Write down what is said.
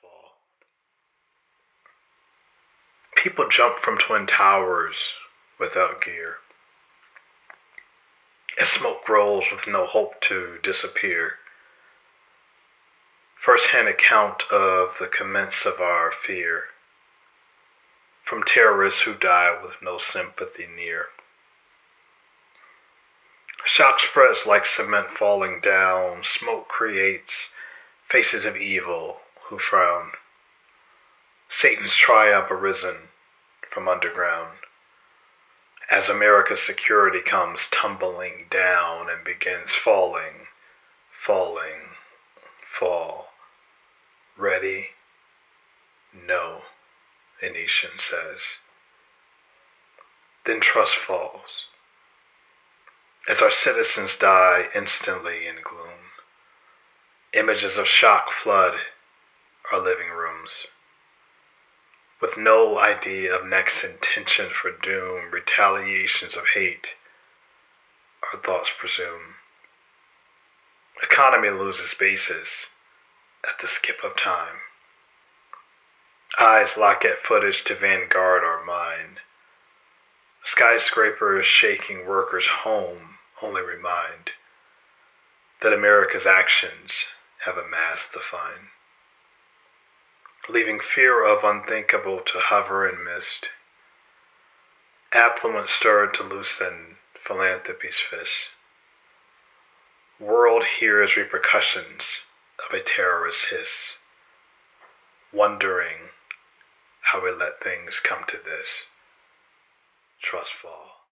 fall. People jump from Twin Towers without gear. As smoke rolls with no hope to disappear. First hand account of the commence of our fear. From terrorists who die with no sympathy near. Shock spreads like cement falling down. Smoke creates faces of evil who frown. Satan's triumph arisen from underground. As America's security comes tumbling down and begins falling, falling, fall. Ready? No, Venetian says. Then trust falls. As our citizens die instantly in gloom, images of shock flood our living rooms. With no idea of next intention for doom, retaliations of hate, our thoughts presume. Economy loses basis at the skip of time. Eyes lock at footage to vanguard our mind. Skyscrapers shaking workers home only remind that America's actions have amassed the to find, leaving fear of unthinkable to hover in mist. Affluence stirred to loosen philanthropy's fist. World hears repercussions of a terrorist hiss, wondering how we let things come to this. Trust fall.